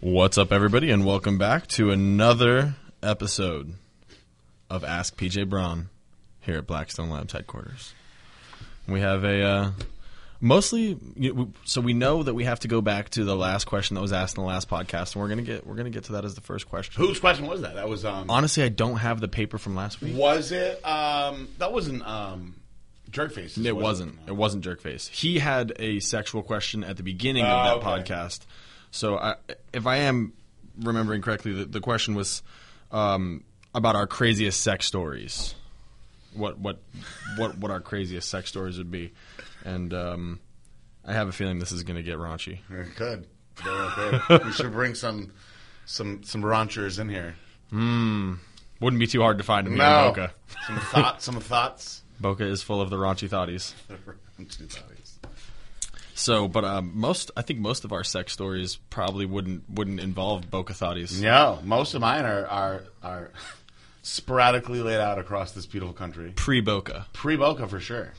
What's up, everybody, and welcome back to another episode of Ask PJ Braun here at Blackstone Labs headquarters. We have a uh, mostly, so we know that we have to go back to the last question that was asked in the last podcast, and we're gonna get we're gonna get to that as the first question. Whose question was that? That was um. Honestly, I don't have the paper from last week. Was it um? That wasn't um. Jerkface. It wasn't. It wasn't Jerkface. He had a sexual question at the beginning of Oh, that okay. podcast. So, I, if I am remembering correctly, the, the question was um, about our craziest sex stories. What what what what our craziest sex stories would be, and um, I have a feeling this is going to get raunchy. It could. Very good. we should bring some some some raunchers in here. Hmm. Wouldn't be too hard to find in me No. Boca. Some thoughts. Some thoughts. Boca is full of the raunchy thoughties. Two thoughts. So, but um, most I think most of our sex stories probably wouldn't wouldn't involve Boca thoughties. No, most of mine are are are sporadically laid out across this beautiful country. Pre Boca. Pre Boca for sure.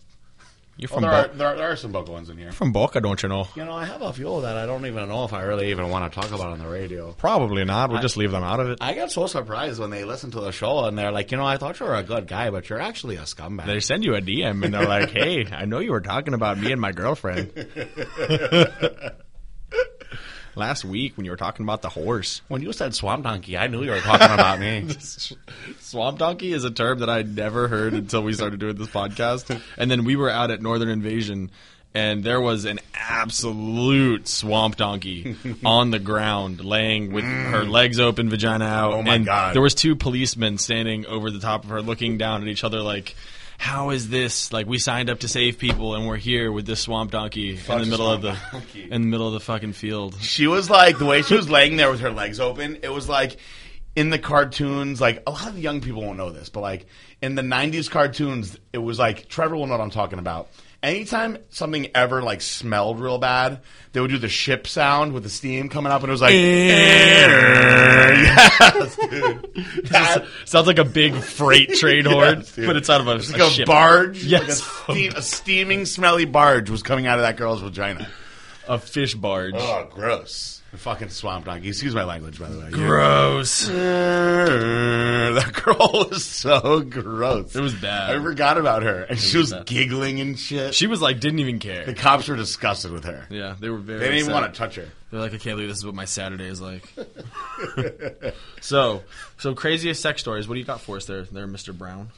You're Well, from there, are, there, are, there are some Boca ones in here. from Boca, don't you know? You know, I have a few that I don't even know if I really even want to talk about on the radio. Probably not. We'll just leave them out of it. I got so surprised when they listen to the show and they're like, you know, I thought you were a good guy, but you're actually a scumbag. They send you a DM and they're like, "Hey, I know you were talking about me and my girlfriend last week when you were talking about the horse." when you said swamp donkey, I knew you were talking about me. Swamp donkey is a term that I never heard until we started doing this podcast. And then we were out at Northern Invasion and there was an absolute swamp donkey on the ground laying with mm. her legs open, vagina out. Oh my and God. There was two policemen standing over the top of her looking down at each other like how is this? Like we signed up to save people, and we're here with this swamp donkey in the middle of the donkey. in the middle of the fucking field. She was like the way she was laying there with her legs open. It was like in the cartoons. Like a lot of young people won't know this, but like in the '90s cartoons, it was like Trevor will know what I'm talking about. Anytime something ever like smelled real bad, they would do the ship sound with the steam coming up, and it was like, eh. Eh. yes, dude. That- Sounds like a big freight train horn, Yes, dude. but it's out of a, It's like a, ship. barge. Yes. Like a, steam, a steaming, smelly barge was coming out of that girl's vagina. a fish barge. Oh, gross. The fucking swamp donkey. Excuse my language, by the way. Gross. that girl was so gross. It was bad. I forgot about her. And she was bad. giggling and shit. She was like, didn't even care. the cops were disgusted with her. Yeah, they were very. They didn't even upset. want to touch her. They're like, I can't believe this is what my Saturday is like. so, so craziest sex stories. What do you got for us there, there, Mr. Braun?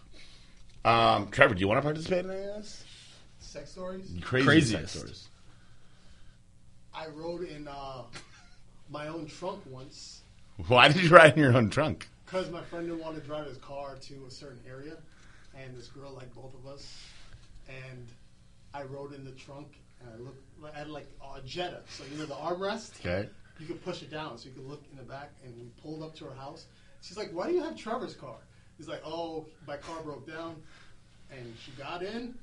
Um, Trevor, do you want to participate in any of this? sex stories. Crazy Craziest. sex stories. I rode in uh, my own trunk once Why did you ride in your own trunk? because my friend didn't want to drive his car to a certain area, and this girl liked both of us, and I rode in the trunk and I looked. at like a Jetta, so you know the armrest. Okay. You could push it down, so you could look in the back. And we pulled up to her house. She's like, "Why do you have Trevor's car?" He's like, "Oh, my car broke down," and she got in,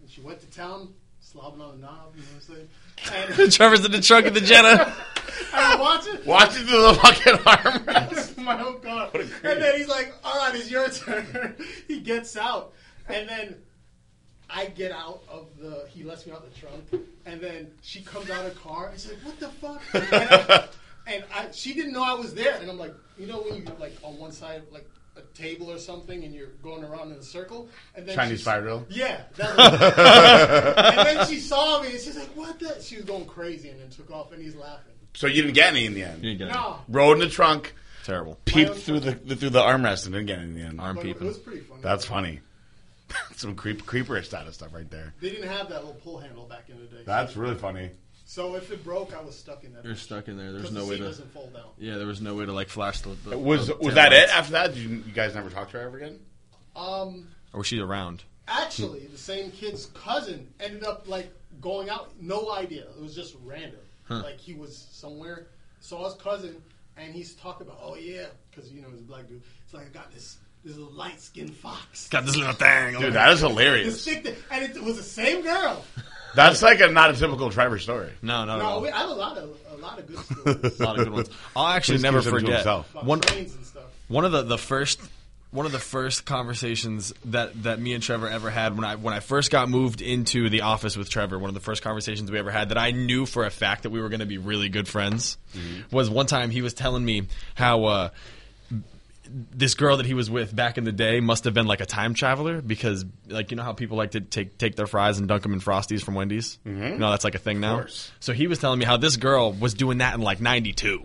and she went to town. Slobbing on the knob, you know what I'm saying? And Trevor's in the trunk of the Jetta. I watch it. Watch it through the fucking armrest. my own car. And then he's like, all right, it's your turn. he gets out. And then I get out of the, he lets me out the trunk. And then she comes out of the car and she's like, what the fuck? And, I, and I, she didn't know I was there. And I'm like, you know when you're like on one side like a table or something and you're going around in a circle? And then Chinese she- fire drill. Yeah. That and then she saw me and she's like, what the? She was going crazy and then took off and he's laughing. So you didn't get any in the end. You didn't get No. Rode in the trunk, Terrible. peeped through the through the armrest, and didn't get any in the end. Arm But it was pretty funny. That's funny. Some creep creeper status stuff right there. They didn't have that little pull handle back in the day. That's really funny. So if it broke, I was stuck in that. You're stuck in there. There's 'Cause no the way seat to. doesn't fold out. Yeah, there was no way to like flash the. the Was the was taillights. that it? After that, did you, you guys never talk to her ever again? Um, Or was she around? actually, the same kid's cousin ended up like going out. No idea. It was just random. Like he was somewhere, saw his cousin, and he's talking about, oh yeah, because you know he's a black dude. It's like I got this this little light skinned fox. Got this little thing. Dude, that is This hilarious. thick thing- and it was the same girl. That's like a not a typical Trevor story. No, no, No, no. we, I have a lot of a lot of good stories A lot of good ones. I'll actually Please never keep them to forget himself. one. trains and stuff. One of the, the first one of the first conversations that, that me and Trevor ever had when I when I first got moved into the office with Trevor. One of the first conversations we ever had that I knew for a fact that we were going to be really good friends was one time he was telling me how. Uh, this girl that he was with back in the day must have been like a time traveler because, like, you know how people like to take take their fries and dunk them in frosties from Wendy's. Mm-hmm. You know that's like a thing now. So he was telling me how this girl was doing that in like '92.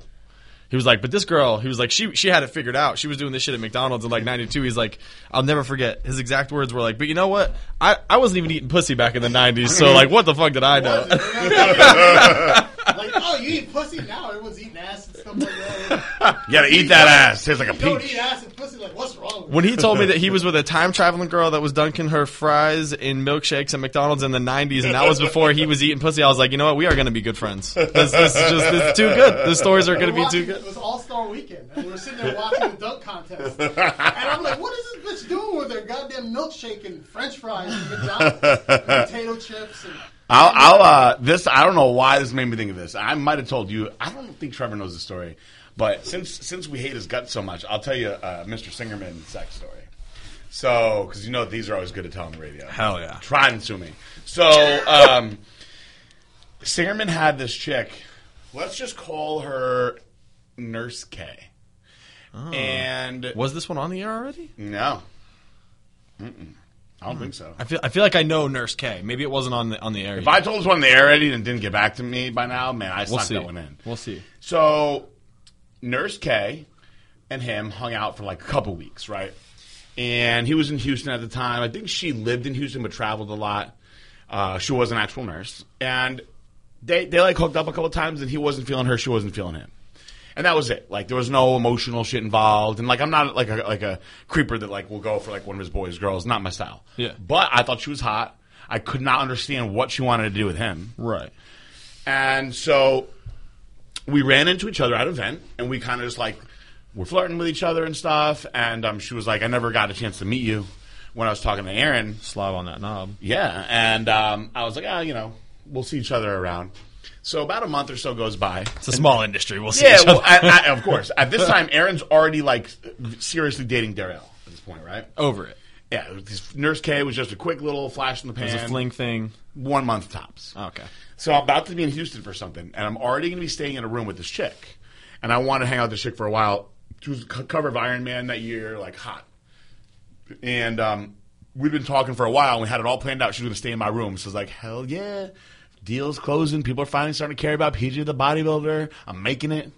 He was like, but this girl, he was like, she she had it figured out. She was doing this shit at McDonald's in like '92. He's like, I'll never forget. His exact words were like, but you know what? I, I wasn't even eating pussy back in the '90s, so like, what the fuck did I know? like, oh, you eat pussy now? Everyone's eating You gotta eat that ass. Tastes like a You don't peach. eat ass and pussy. Like, what's wrong with When he told me that he was with a time traveling girl that was dunking her fries in milkshakes at McDonald's in the 90s, and that was before he was eating pussy, I was like, you know what? We are going to be good friends. This, this is just this is too good. The stories are going to We're be too watching- good. It was All Star Weekend, and we were sitting there watching the dunk contest. And I'm like, what is this bitch doing with her goddamn milkshake and French fries and McDonald's, and potato chips? And I'll, I'll uh, this. I don't know why this made me think of this. I might have told you. I don't think Trevor knows the story, but since since we hate his guts so much, I'll tell you uh, Mr. Singerman sex story. So, because you know these are always good to tell on the radio. Hell yeah. Try and sue me. So, um, Singerman had this chick. Let's just call her Nurse K. And Was this one on the air already? no, Mm-mm. I don't think so. I feel I feel like I know Nurse K. Maybe it wasn't on the on the air. If yet. I told this one in the air already and didn't get back to me by now, man, I we'll sucked see. that one in. We'll see. So, Nurse K and him hung out for like a couple weeks, right? And he was in Houston at the time. I think she lived in Houston but traveled a lot. Uh, she was an actual nurse, and they they like hooked up a couple times, and he wasn't feeling her, she wasn't feeling him. And that was it. Like there was no emotional shit involved, and like I'm not like a like a creeper that like will go for like one of his boys, girls. Not my style. Yeah. But I thought she was hot. I could not understand what she wanted to do with him. Right. And so we ran into each other at an event, and we kind of just like were flirting with each other and stuff. And um, she was like, "I never got a chance to meet you." When I was talking to Aaron, Slob on that knob. yeah, and um, I was like, "Ah, you know, we'll see each other around." So about a month or so goes by. It's a small industry. We'll see. Yeah, each well, other. I, I, of course. At this time, Aaron's already like seriously dating Darrell at this point, right? over it. Yeah, Nurse K was just a quick little flash in the pan. It was a fling thing. One month tops. Okay. So I'm about to be in Houston for something, and I'm already going to be staying in a room with this chick, and I want to hang out with this chick for a while. She was c- cover of Iron Man that year, like hot, and um, we'd been talking for a while, and we had it all planned out. She was going to stay in my room, so I was like, hell yeah, deals closing. People are finally starting to care about PJ the bodybuilder. I'm making it.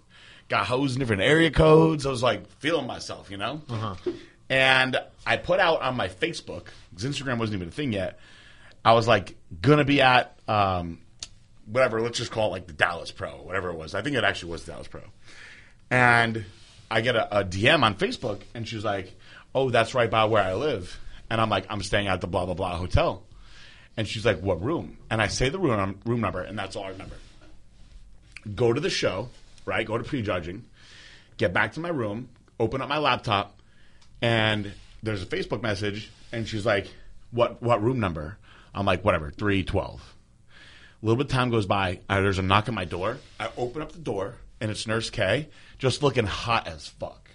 Got hoes in different area codes. I was like feeling myself, you know. And I put out on my Facebook because Instagram wasn't even a thing yet. I was like gonna be at um, whatever. Let's just call it like the Dallas Pro, whatever it was. I think it actually was the Dallas Pro. And I get a, a DM on Facebook, and she's like, "Oh, that's right by where I live." And I'm like, "I'm staying at the blah blah blah hotel." And she's like, "What room?" And I say the room room number, and that's all I remember. Go to the show, right? Go to prejudging, get back to my room, open up my laptop, and there's a Facebook message, and she's like, "What what room number?" I'm like, "Whatever, three twelve. A little bit of time goes by. Uh, there's a knock at my door. I open up the door, and it's Nurse K, just looking hot as fuck.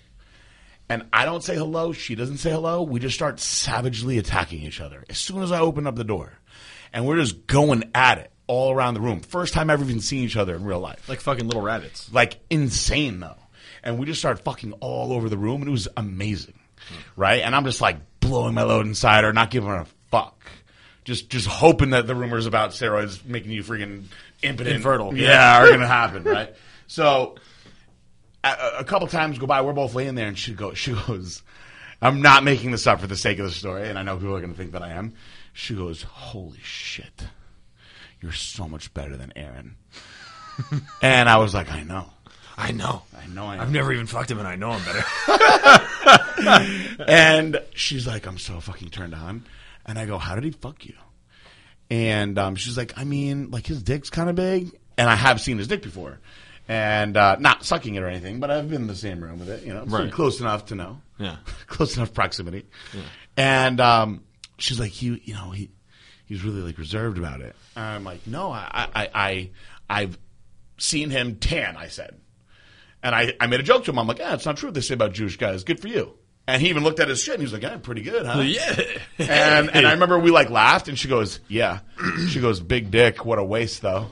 And I don't say hello. She doesn't say hello. We just start savagely attacking each other as soon as I open up the door, and we're just going at it all around the room. First time ever even seen each other in real life Like fucking little rabbits. like insane though. And we just started fucking all over the room, and it was amazing, right? And I'm just like blowing my load inside her, not giving her a fuck, just just hoping that the rumors about steroids making you freaking impotent, Infertile, yeah, yeah. are gonna happen, right? So a, a couple times go by, we're both laying there, and she goes, she goes, I'm not making this up for the sake of the story, and I know people are gonna think that I am. She goes, holy shit, you're so much better than Aaron. and I was like, I know. I know. I know I. I've never even fucked him, and I know him better. and she's like, I'm so fucking turned on. And I go, How did he fuck you? And um, she's like, I mean, like his dick's kind of big. And I have seen his dick before. And uh, not sucking it or anything, but I've been in the same room with it, you know, Right. close enough to know. Yeah. close enough proximity. And um, she's like, he, you know, he, he's really like reserved about it. And I'm like, no, I, I, I, I've seen him tan. I said, and I, I made a joke to him. I'm like, yeah, it's not true. what They say about Jewish guys. Good for you. And he even looked at his shit and he was like, "I'm pretty good, huh?" Yeah. And and I remember we like laughed and she goes, "Yeah." She goes, "Big dick, what a waste though."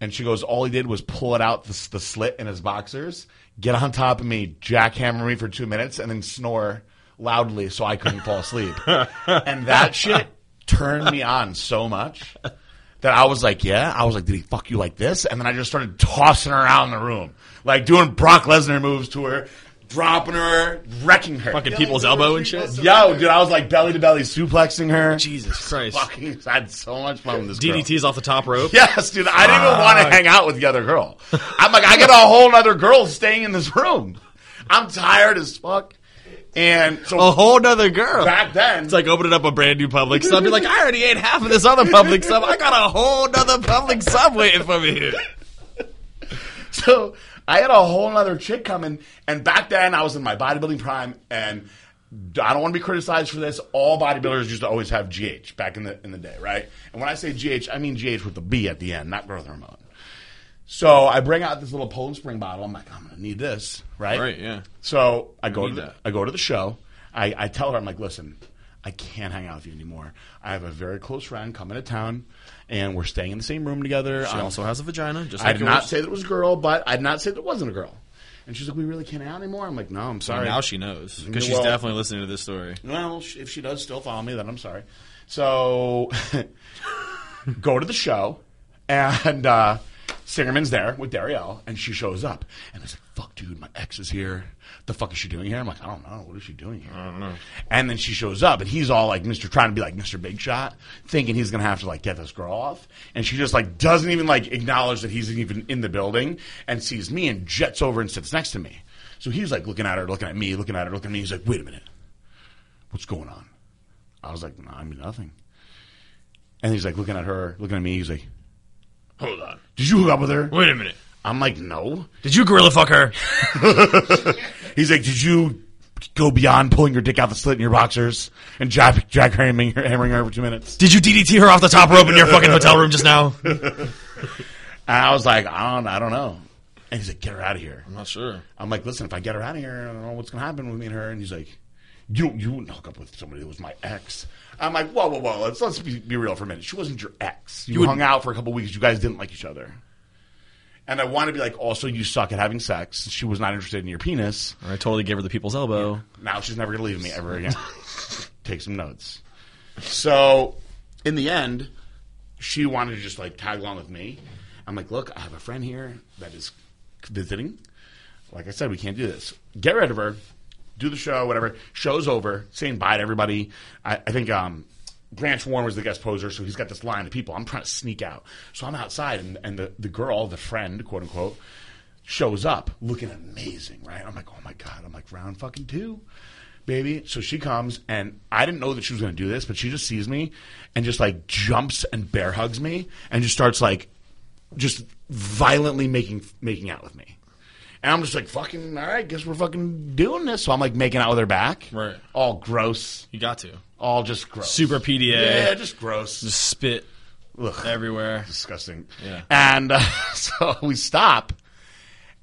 And she goes, "All he did was pull it out the, the slit in his boxers, get on top of me, jackhammer me for two minutes, and then snore loudly so I couldn't fall asleep." and that shit turned me on so much that I was like, "Yeah." I was like, "Did he fuck you like this?" And then I just started tossing her around the room, like doing Brock Lesnar moves to her. Dropping her, wrecking her. Fucking people's elbow and shit. Yo, dude, I was like belly to belly suplexing her. Jesus Christ. Fucking, I had so much fun with this girl. DDT's off the top rope. Yes, dude. I didn't even want to hang out with the other girl. I'm like, I got a whole other girl staying in this room. I'm tired as fuck. And so A whole nother girl. back then, It's like opening up a brand new public sub. You're like, I already ate half of this other public sub. I got a whole nother public sub waiting for me here. so I had a whole other chick coming. And back then, I was in my bodybuilding prime, and I don't want to be criticized for this. All bodybuilders used to always have GH back in the in the day, right? And when I say GH, I mean GH with the B at the end, not growth hormone. So I bring out this little Poland Spring bottle. I'm like, I'm gonna need this, right? Right, yeah. So I go to the, that. I go to the show. I, I tell her, I'm like, listen, I can't hang out with you anymore. I have a very close friend coming to town, and we're staying in the same room together. She also has a vagina, just I like did not say that it was a girl, but I did not say that it wasn't a girl. And she's like, we really can't out anymore. I'm like, no, I'm sorry. Now she knows because Well- she's definitely listening to this story. Well, sh- if she does still follow me, then I'm sorry. So, go to the show, and uh, Singerman's there with Darielle, and she shows up, and it's like, "Fuck, dude, my ex is here. The fuck is she doing here?" I'm like, "I don't know. What is she doing here?" I don't know. And then she shows up, and he's all like, "Mr. trying to be like Mr. Big Shot, thinking he's gonna have to like get this girl off," and she just like doesn't even like acknowledge that he's even in the building, and sees me and jets over and sits next to me. So he's like looking at her, looking at me, looking at her, looking at me. He's like, "Wait a minute." what's going on? I was like, no, I mean nothing. And he's like looking at her, looking at me. He's like, Hold on. did you hook up with her? Wait a minute. I'm like, no. Did you gorilla fuck her? He's like, did you go beyond pulling your dick out the slit in your boxers and jack, jack hammering, her, hammering her for two minutes? Did you DDT her off the top rope in your fucking hotel room just now? And I was like, I don't, I don't know. And he's like, get her out of here. I'm not sure. I'm like, listen, if I get her out of here, I don't know what's gonna happen with me and her. And he's like, you don't, you wouldn't hook up with somebody that was my ex. I'm like, whoa, whoa, whoa. Let's let's be, be real for a minute. She wasn't your ex. You, would- hung out for a couple weeks. You guys didn't like each other. And I want to be like, also, you suck at having sex. She was not interested in your penis. I totally gave her the people's elbow. Now she's never gonna leave me ever again. Take some notes. So, in the end, she wanted to just like tag along with me. I'm like, look, I have a friend here that is visiting. Like I said, we can't do this. Get rid of her. Do the show, whatever. Show's over. Saying bye to everybody. I, I think um, Branch Warren was the guest poser, so he's got this line of people. I'm trying to sneak out. So I'm outside, and, and the, the girl, the friend, quote unquote, shows up looking amazing, right? I'm like, oh my God. I'm like, round fucking two, baby. So she comes, and I didn't know that she was going to do this, but she just sees me and just like jumps and bear hugs me and just starts like just violently making making out with me. And I'm just like, fucking, all right, guess we're fucking doing this. So I'm like making out with her back. Right. All gross. You got to. All just gross. Super PDA. Yeah, just gross. Just spit Ugh everywhere. disgusting. Yeah. And uh, so we stop,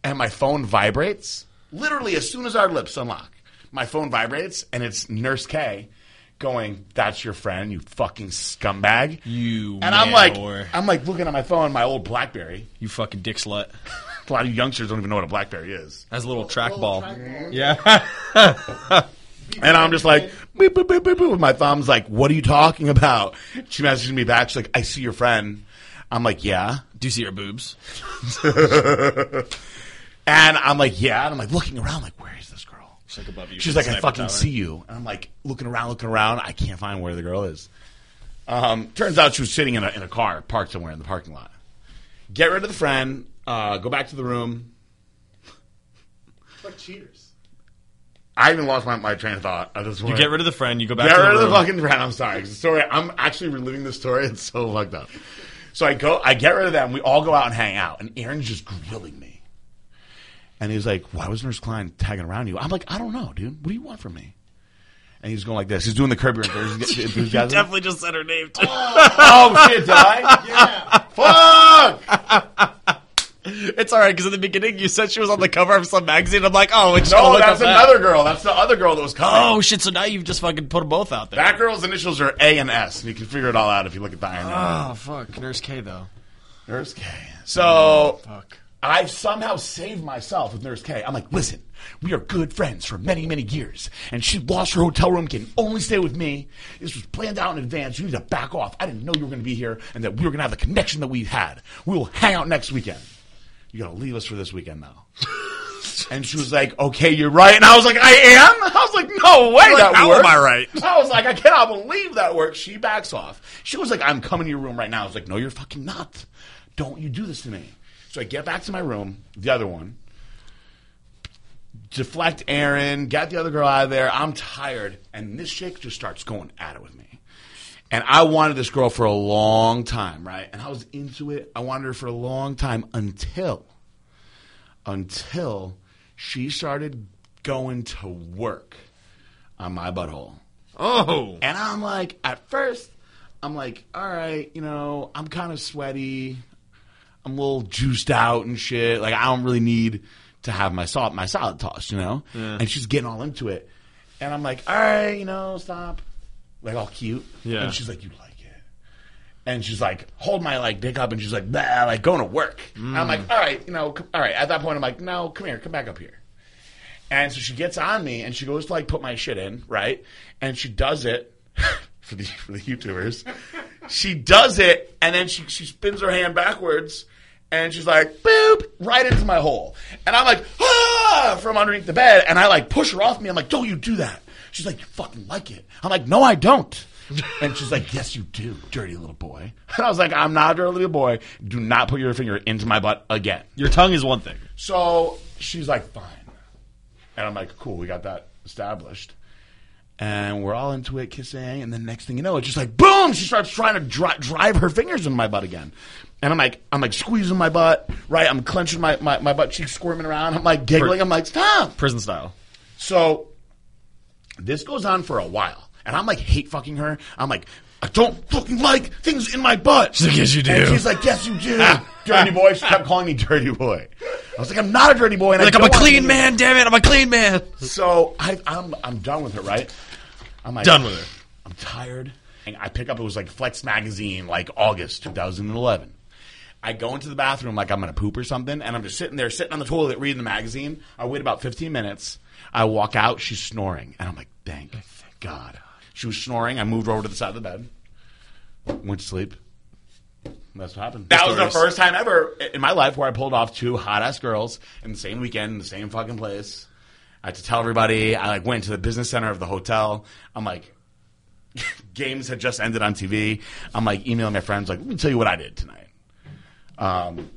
and my phone vibrates. Literally, as soon as our lips unlock, my phone vibrates, and it's Nurse K going, "That's your friend, you fucking scumbag." You and I'm man like, whore. I'm like looking at my phone, my old BlackBerry. You fucking dick slut. A lot of youngsters don't even know what a BlackBerry is, Has a little trackball. trackball. Yeah. and I'm just like, boop, boop, boop, boop, boop, my thumbs, like, "What are you talking about?" She messages me back. She's like, "I see your friend." I'm like, "Yeah." Do you see her boobs? And I'm like, yeah. And I'm like looking around, like, where is this girl? She's like above you. She's like, I fucking tower. see you. And I'm like looking around, looking around. I can't find where the girl is. Um, turns out she was sitting in a, in a car parked somewhere in the parking lot. Get rid of the friend. Uh, go back to the room. It's like cheaters. I even lost my, my train of thought at this point. You get rid of the friend. You go back Get to rid the of the fucking friend. I'm sorry. The story. I'm actually reliving the story. It's so fucked up. So I go. I get rid of them. We all go out and hang out. And Aaron's just grilling me. And he's like, "Why was Nurse Klein tagging around you?" I'm like, "I don't know, dude. What do you want from me?" And he's going like this. He's doing the Curb Your Enthusi- enthusiasm. Definitely just said her name too. oh, oh shit! Did I? Yeah. Fuck! It's all right because in the beginning you said she was on the cover of some magazine. I'm like, oh, it's No, that's another girl. That's the other girl that was coming. Oh shit! So now you've just fucking put them both out there. That girl's initials are A and S. You can figure it all out if you look at the Iron Man. oh fuck, Nurse K though. Nurse K. So oh, Fuck. I somehow saved myself with Nurse K. I'm like, listen, we are good friends for many, many years, and she lost her hotel room, can only stay with me. This was planned out in advance. You need to back off. I didn't know you were going to be here, and that we were going to have the connection that we had. We will hang out next weekend. You got to leave us for this weekend now. And she was like, "Okay, you're right." And I was like, "I am." I was like, "No way, like, that "How works." am I right? I was like, "I cannot believe that works." She backs off. She was like, "I'm coming to your room right now." I was like, "No, you're fucking not. Don't you do this to me." So I get back to my room, the other one, deflect Aaron, get the other girl out of there. I'm tired, and this chick just starts going at it with me. And I wanted this girl for a long time, right? And I was into it. I wanted her for a long time until until she started going to work on my butthole. Oh, And I'm like, at first, I'm like, all right, you know, I'm kind of sweaty. I'm a little juiced out and shit. Like, I don't really need to have my salt, my salad tossed, you know? And she's getting all into it. And I'm like, all right, you know, stop. Like, all cute. Yeah. And she's like, you like it. And she's like, hold my like dick up, and she's like, bah, like going to work. And I'm like, all right, you know, c- all right. At that point, I'm like, no, come here, come back up here. And so she gets on me and she goes to like put my shit in, right? And she does it for the for the YouTubers. She does it and then she she spins her hand backwards and she's like boop right into my hole. And I'm like ah from underneath the bed and I like push her off me. I'm like, don't you do that. She's like, you fucking like it. I'm like, no, I don't. And she's like, yes, you do, dirty little boy. And I was like, I'm not a dirty little boy. Do not put your finger into my butt again. your tongue is one thing. So she's like, fine. And I'm like, cool, we got that established. And we're all into it, kissing. And the next thing you know, it's just like, boom! She starts trying to dri- drive her fingers in my butt again. And I'm like, I'm like squeezing my butt, right? I'm clenching my, my, my butt cheeks, squirming around. I'm like giggling. I'm like, stop! Prison style. So this goes on for a while, and I'm like hate fucking her. I'm like, I don't fucking like things in my butt. She's like, "Yes, you do." And she's like, yes, you do. dirty boy. She kept calling me dirty boy. I was like, I'm not a dirty boy. And I'm Like I I'm a clean man, damn it! I'm a clean man. So I, I'm I'm done with her, right? I'm like Done with her. I'm tired. And I pick up. It was like Flex magazine, like August 2011. I go into the bathroom like I'm gonna poop or something, and I'm just sitting there, sitting on the toilet, reading the magazine. I wait about 15 minutes. I walk out. She's snoring, and I'm like, thank God. She was snoring. I moved over to the side of the bed, went to sleep. That's what happened. That was the first time ever in my life where I pulled off two hot ass girls in the same weekend, in the same fucking place. I had to tell everybody. I like went to the business center of the hotel. I'm like, games had just ended on TV. I'm like emailing my friends, like, let me tell you what I did tonight. Um,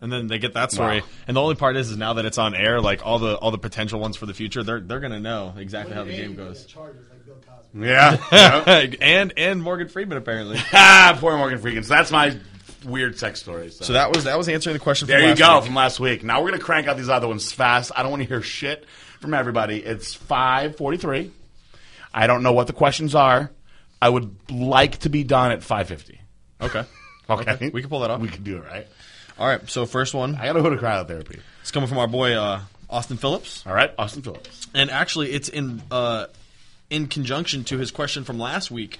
And then they get that story. Wow. And the only part is, is now that it's on air, like all the all the potential ones for the future, they're they're gonna know exactly how the game goes. Charges like Bill Cosby. yeah. yeah. and and Morgan Freeman apparently. ah, poor Morgan Freeman. So that's my weird sex story. So, So that was that was answering the question. there from you go week. from last week. Now we're gonna crank out these other ones fast. I don't want to hear shit from everybody. It's five forty three. I don't know what the questions are. I would like to be done at five fifty. Okay. Okay. Okay, we can pull that off. We can do it, right? All right. So first one, I gotta go to cryotherapy. it's coming from our boy uh, Austin Phillips, All right, Austin Phillips. and actually it's in uh, in conjunction to his question from last week.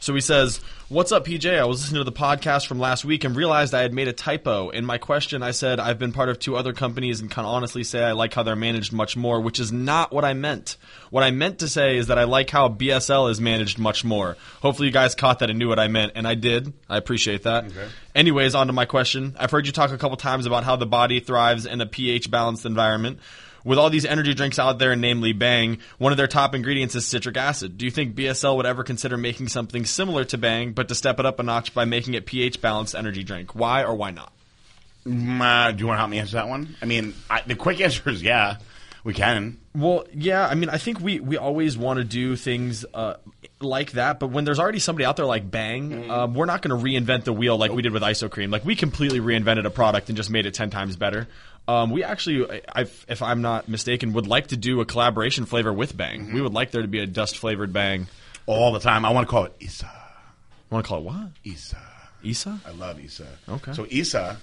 So he says, "What's up, PJ? I was listening to the podcast from last week and realized I had made a typo. In my question, I said I've been part of two other companies and can honestly say I like how they're managed much more, which is not what I meant. What I meant to say is that I like how BSL is managed much more. Hopefully, you guys caught that and knew what I meant, and I did. I appreciate that. Anyways, on to my question. I've heard you talk a couple times about how the body thrives in a pH balanced environment. With all these energy drinks out there, namely Bang, one of their top ingredients is citric acid. Do you think BSL would ever consider making something similar to Bang, but to step it up a notch by making it pH balanced energy drink? Why or why not? Mm, uh, do you want to help me answer that one? I mean, I, the quick answer is yeah, we can. Well, yeah, I mean, I think we, we always want to do things uh, like that, but when there's already somebody out there like Bang, uh, we're not going to reinvent the wheel like we did with IsoCream. Like we completely reinvented a product and just made it ten times better. Um, we actually, I, if I'm not mistaken, would like to do a collaboration flavor with Bang. We would like there to be a dust flavored Bang. All the time. I want to call it Isa. Want to call it what? Isa. Isa? I love Isa. Okay. So Isa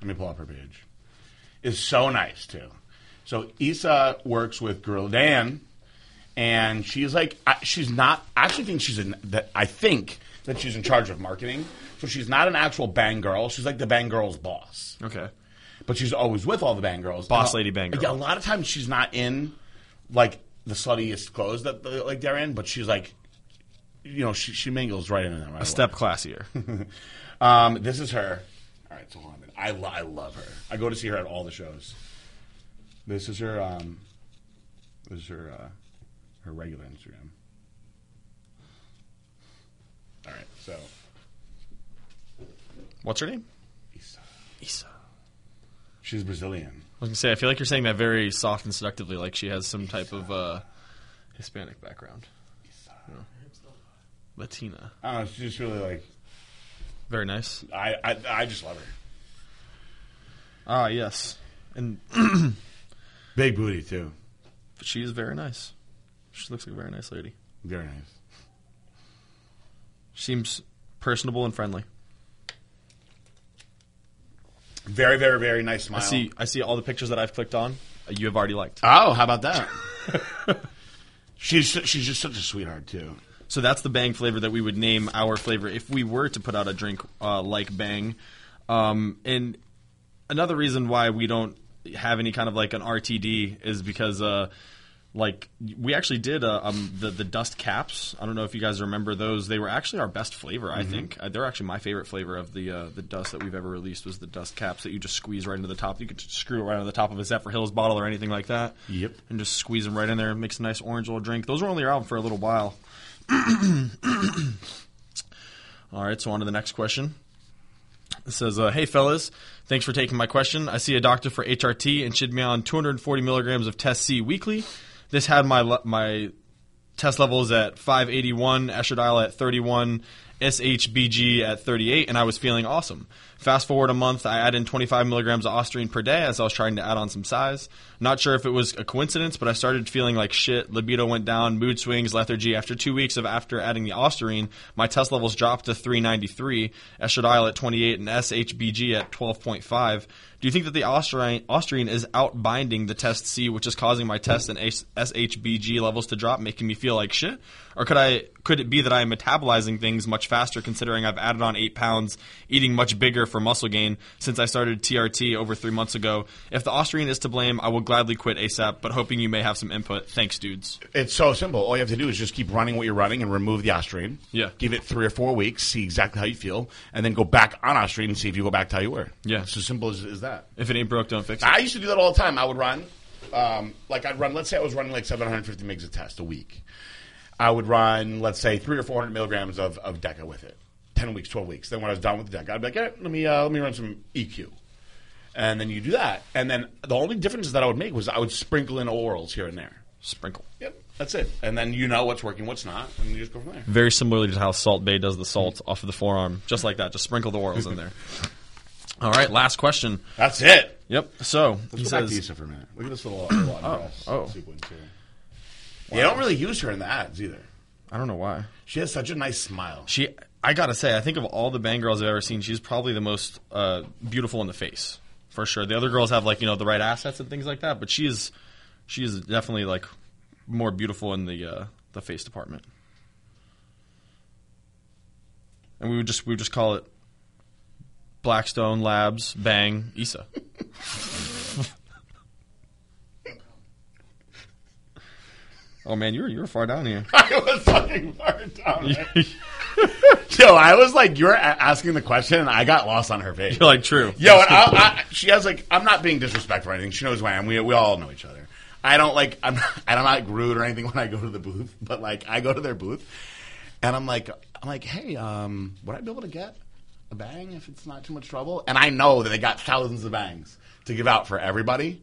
Let me pull up her page. Is so nice too. So Isa works with Gorilla Dan, and she's like, I- she's not. I actually think she's in. That I think that she's in charge of marketing. So she's not an actual Bang girl. She's like the Bang girl's boss Okay. but she's always with all the bang girls. Boss lady bang girl. Yeah, a lot of times she's not in like the sluttiest clothes that like they're in, but she's like, you know, she, she mingles right in them. Right A step classier. Um, this is her. All right, so hold on. a minute. I lo- I love her. I go to see her at all the shows. This is her. Um, this is her. Uh, her regular Instagram. All right, so What's her name? Issa. Isa. she's Brazilian. I was gonna say, I feel like you're saying that very soft and seductively, like she has some type of uh, Hispanic background. You know. Latina. I don't know. She's just really like. Very nice. I I, I just love her. Ah, yes. And Big booty too. she is very nice. She looks like a very nice lady. Very nice. Seems personable and friendly. Very, very, very nice smile. I see. I see all the pictures that I've clicked on. uh, You have already liked. Oh, how about that? she's she's just such a sweetheart too. So that's the Bang flavor that we would name our flavor if we were to put out a drink uh, like Bang. Um, and another reason why we don't have any kind of like an RTD is because uh, like we actually did uh, um, the the dust caps. I don't know if you guys remember those. They were actually our best flavor. I think uh, they're actually my favorite flavor of the uh, the dust that we've ever released was the dust caps that you just squeeze right into the top. You could screw it right on the top of a Zephyrhills bottle or anything like that. Yep. And just squeeze them right in there. Makes a nice orange little drink. Those were only around for a little while. All right, so on to the next question. It says, uh, "Hey fellas, thanks for taking my question. I see a doctor for HRT and should be on 240 milligrams of Test C weekly. This had my my test levels at 581, estradiol at 31, SHBG at 38, and I was feeling awesome. Fast forward a month, I add in 25 milligrams of Ostarine per day as I was trying to add on some size. Not sure if it was a coincidence, but I started feeling like shit. Libido went down, mood swings, lethargy. After two weeks of after adding the Ostarine, my test levels dropped to 393, estradiol at 28, and SHBG at 12.5. Do you think that the Ostarine, Ostarine is outbinding the test C, which is causing my test and SHBG levels to drop, making me feel like shit? Or could I could it be that I am metabolizing things much faster, considering I've added on eight pounds, eating much bigger for muscle gain since I started TRT over three months ago? If the Ostarine is to blame, I will gladly quit ASAP. But hoping you may have some input. Thanks, dudes. It's so simple. All you have to do is just keep running what you're running and remove the Ostarine. Yeah. Give it three or four weeks, see exactly how you feel, and then go back on Ostarine and see if you go back to how you were. Yeah. It's as simple as, as that. If it ain't broke, don't fix it. I used to do that all the time. I would run, um, like I'd run. Let's say I was running like 750 megs a test a week. I would run, let's say, three or 400 milligrams of, of Deca with it. 10 weeks, 12 weeks. Then when I was done with the deck, I'd be like, "All right, let me uh, let me run some EQ. And then you do that. And then the only difference that I would make was I would sprinkle in orals here and there. Sprinkle. Yep, that's it. And then you know what's working, what's not, and you just go from there. Very similarly to how Salt Bae does the salt off of the forearm, just like that. Just sprinkle the orals in there. All right, last question. That's it. Yep. So he Let's go back to says, Issa for a minute. Look at this little, little undress oh. sequence here. They don't really use her in the ads either. I don't know why. She has such a nice smile. She, I gotta say, I think of all the Bang girls I've ever seen, she's probably the most uh, beautiful in the face, for sure. The other girls have like you know the right assets and things like that, but she is, she is definitely like more beautiful in the uh, the face department. And we would just we would just call it Blackstone Labs Bang Issa. oh man, you're you're far down here. I was fucking far down. Yo, I was like, you're a- asking the question, and I got lost on her face. You're like true. Yo, and I, I, she has like, I'm not being disrespectful or anything. She knows who I am. We, we all know each other. I don't like, I'm not, I'm not rude or anything when I go to the booth, but like, I go to their booth, and I'm like, I'm like, hey, um, would I be able to get a bang if it's not too much trouble? And I know that they got thousands of bangs to give out for everybody,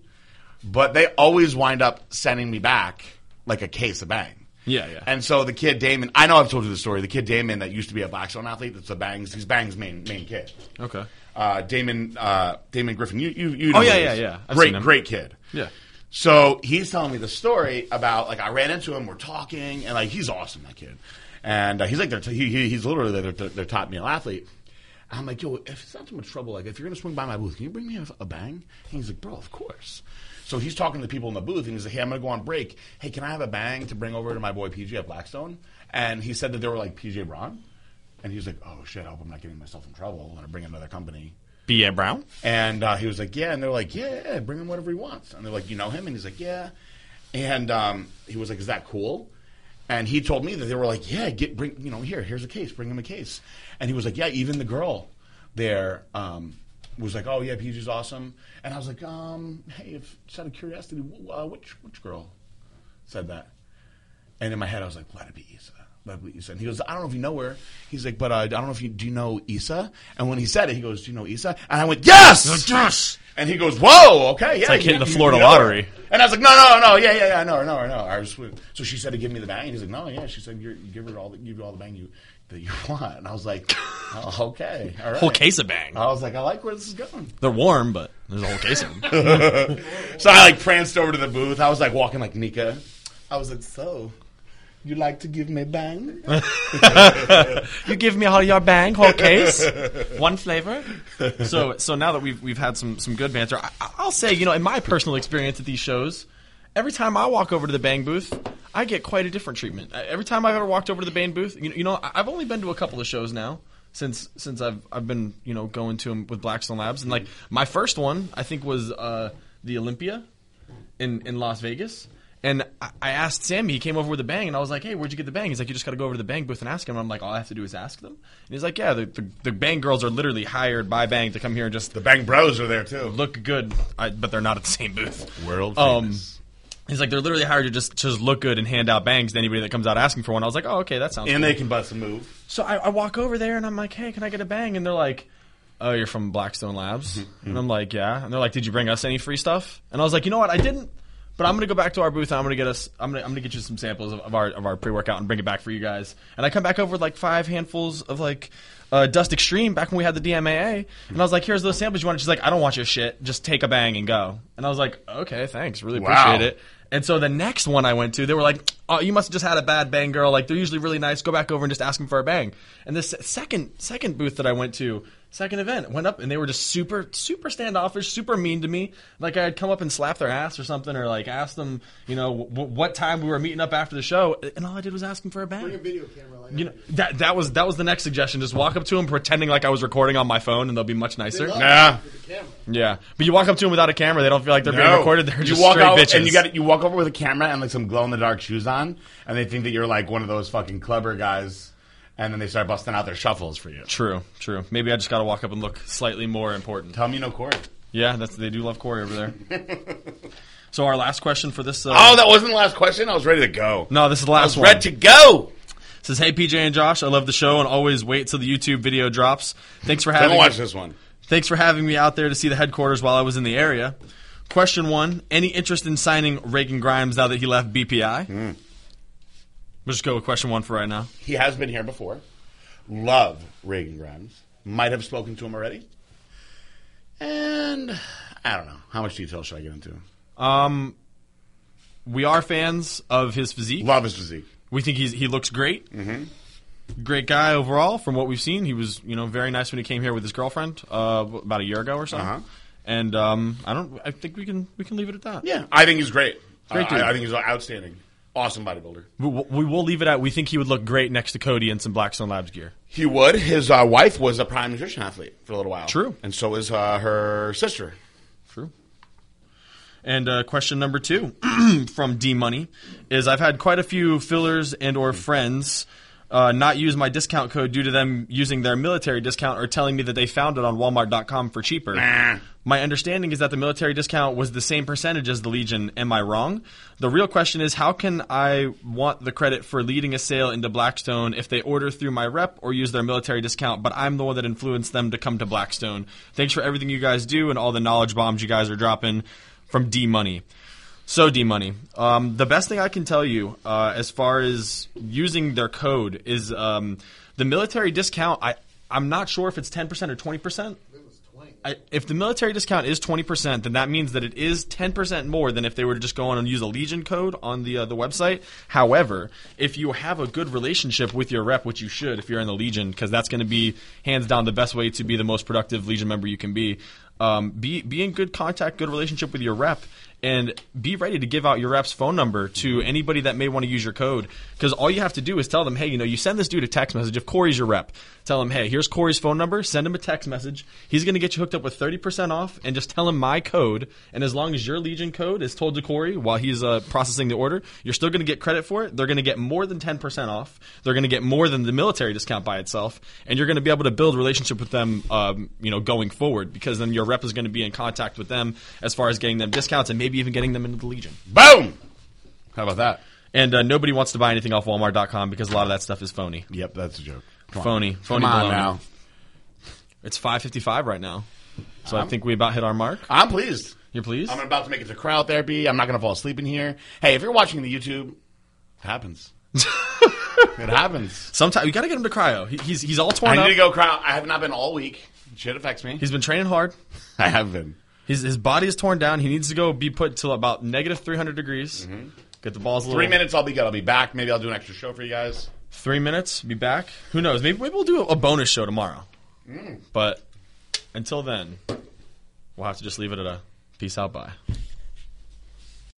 but they always wind up sending me back like a case of bang. Yeah, yeah. And so the kid Damon, I know I've told you the story. The kid Damon that used to be a Blackstone athlete, that's the Bangs. He's Bangs' main main kid. Okay. Uh, Damon uh, Damon Griffin. You you, you know Oh, yeah, yeah, yeah. I've Great great kid. Yeah. So he's telling me the story about like I ran into him. We're talking, and like he's awesome, that kid. And uh, he's like their t- he, he, he's literally their, their, their top male athlete. I'm like, yo, if it's not too much trouble, like if you're gonna swing by my booth, can you bring me a, a bang? And he's like, bro, of course. So he's talking to the people in the booth, and he's like, hey, I'm gonna go on break. Hey, can I have a bang to bring over to my boy PJ at Blackstone? And he said that they were like PJ Braun, and he was like, oh shit, I hope I'm not getting myself in trouble when I bring another company. B.A. Brown? And uh, he was like, yeah. And they're like, yeah, yeah, bring him whatever he wants. And they're like, you know him? And he's like, yeah. And um, he was like, is that cool? And he told me that they were like, yeah, get bring, you know, here, here's a case, bring him a case. And he was like, yeah, even the girl there um, was like, oh yeah, PG's awesome. And I was like, um, hey, if just out of curiosity, uh, which which girl said that? And in my head, I was like, let it be Issa. Issa. And he goes, I don't know if you know her. He's like, but uh, I don't know if you do you know Issa. And when he said it, he goes, do you know Issa? And I went, yes, Yes! And he goes, whoa, okay, yeah. like you- hitting the you- Florida you know her. lottery. And I was like, no, no, no, yeah, yeah, yeah, I know her, know her, know her. I was, so she said to give me the bang. He's like, no, yeah. She said, you're, you give her all the, give you all the bang you that you want. And I was like, oh, okay, all right. Whole case of bang. I was like, I like where this is going. They're warm, but there's a whole case of them. So I like pranced over to the booth. I was like walking like Nika. I was like, so you like to give me bang? you give me all your bang, whole case, one flavor. So, so now that we've we've had some some good banter, I, I'll say, you know, in my personal experience at these shows, every time I walk over to the bang booth, I get quite a different treatment. Every time I've ever walked over to the bang booth, you know, you know, I've only been to a couple of shows now since since I've I've been you know going to them with Blackstone Labs, and like my first one, I think was uh, the Olympia in in Las Vegas. And I- asked Sammy, he came over with a bang, and I was like, "Hey, where'd you get the bang?" He's like, "You just got to go over to the bang booth and ask him." And I'm like, "All I have to do is ask them." And he's like, "Yeah, the, the, the bang girls are literally hired by Bang to come here and just The bang bros are there too. look good, I, but they're not at the same booth." World Um. He's like, "They're literally hired to just just look good and hand out bangs to anybody that comes out asking for one." I was like, "Oh, okay, that sounds." and cool. they can bust a move. So I, I walk over there and I'm like, hey, can I get a bang? And they're like, oh, you're from Blackstone Labs? and I'm like, yeah. And they're like, did you bring us any free stuff? And I was like, you know what? I didn't. But I'm gonna go back to our booth. and I'm gonna get us. I'm gonna. I'm gonna get you some samples of, of our of our pre workout and bring it back for you guys. And I come back over with like five handfuls of like uh, Dust Extreme back when we had the DMAA. And I was like, here's those samples you want. She's like, I don't want your shit. Just take a bang and go. And I was like, okay, thanks. Really Wow. appreciate it. And so the next one I went to, they were like, "Oh, you must have just had a bad bang, girl. Like they're usually really nice. Go back over and just ask them for a bang." And this second second booth that I went to, second event, went up and they were just super super standoffish, super mean to me. Like I had come up and slapped their ass or something, or like asked them, you know, w- what time we were meeting up after the show, and all I did was ask them for a bang. Bring a video camera like You know that that was that was the next suggestion. Just walk up to them, pretending like I was recording on my phone, and they'll be much nicer. Nah. with the camera. Yeah, but you walk up to them without a camera, they don't feel like they're being recorded. They're just you walk straight out bitches. and you got you walk over with a camera and like some glow in the dark shoes on, and they think that you're like one of those fucking clever guys, and then they start busting out their shuffles for you. True, true. Maybe I just got to walk up and look slightly more important. Tell me no Corey. Yeah, that's they do love Corey over there. so our last question for this. Uh, Oh, that wasn't the last question. I was ready to go. no, this is the I last was one. ready to go. Says, "Hey PJ and Josh, I love the show and always wait till the YouTube video drops. Thanks for I'm gonna having watch this one. thanks for having me out there to see the headquarters while I was in the area. Question one: Any interest in signing Regan Grimes now that he left BPI? Hmm. We'll just go with question one for right now. He has been here before. Love Regan Grimes. Might have spoken to him already. And I don't know. How much detail should I get into? Um, we are fans of his physique. Love his physique. We think he's he looks great. Mm-hmm. Great guy overall. From what we've seen, he was you know very nice when he came here with his girlfriend uh, about a year ago or so. Uh-huh. And um, I don't. I think we can we can leave it at that. Yeah, I think he's great. Great Uh, dude. I, I think he's outstanding. Awesome bodybuilder. We, we will leave it at. We think he would look great next to Cody in some Blackstone Labs gear. He would. His uh, wife was a prime nutrition athlete for a little while. True. And so is uh, her sister. True. And uh, question number two from D Money is: I've had quite a few fillers and or friends uh, not use my discount code due to them using their military discount or telling me that they found it on Walmart.com for cheaper. Nah. My understanding is that the military discount was the same percentage as the Legion. Am I wrong? The real question is how can I want the credit for leading a sale into Blackstone if they order through my rep or use their military discount, but I'm the one that influenced them to come to Blackstone? Thanks for everything you guys do and all the knowledge bombs you guys are dropping from D Money. So D Money, um, the best thing I can tell you uh, as far as using their code is um, the military discount. I I'm not sure if it's ten percent or twenty percent. It was 20. I, if the military discount is twenty percent, then that means that it is ten percent more than if they were to just go on and use a Legion code on the uh, the website. However, if you have a good relationship with your rep, which you should if you're in the Legion, because that's going to be hands down the best way to be the most productive Legion member you can be. Um, be be in good contact, good relationship with your rep, and be ready to give out your rep's phone number to anybody that may want to use your code. Because all you have to do is tell them, hey, you know, you send this dude a text message. If Corey's your rep, tell him, hey, here's Corey's phone number. Send him a text message. He's going to get you hooked up with 30% off, and just tell him my code. And as long as your Legion code is told to Corey while he's uh, processing the order, you're still going to get credit for it. They're going to get more than 10% off. They're going to get more than the military discount by itself, and you're going to be able to build a relationship with them, um, you know, going forward. Because then your rep is going to be in contact with them as far as getting them discounts and maybe even getting them into the Legion. Boom. How about that? And uh, nobody wants to buy anything off Walmart.com because a lot of that stuff is phony. Yep, that's a joke. Come on. Phony. Phony Come on baloney. now. It's 5:55 right now, so I think we about hit our mark. I'm pleased. You're pleased? I'm about to make it to cryotherapy. I'm not going to fall asleep in here. Hey, if you're watching the YouTube, it happens. it happens. Sometimes you got to get him to cryo. He, he's he's all torn. I need up. to go cryo. I have not been all week. Shit affects me. He's been training hard. I have been. His his body is torn down. He needs to go be put to about negative 300 degrees. Mm-hmm. Get the balls a little. Three minutes, I'll be good. I'll be back. Maybe I'll do an extra show for you guys. Three minutes. Be back. Who knows? Maybe maybe we'll do a, a bonus show tomorrow. Mm. But until then, we'll have to just leave it at a peace out. Bye.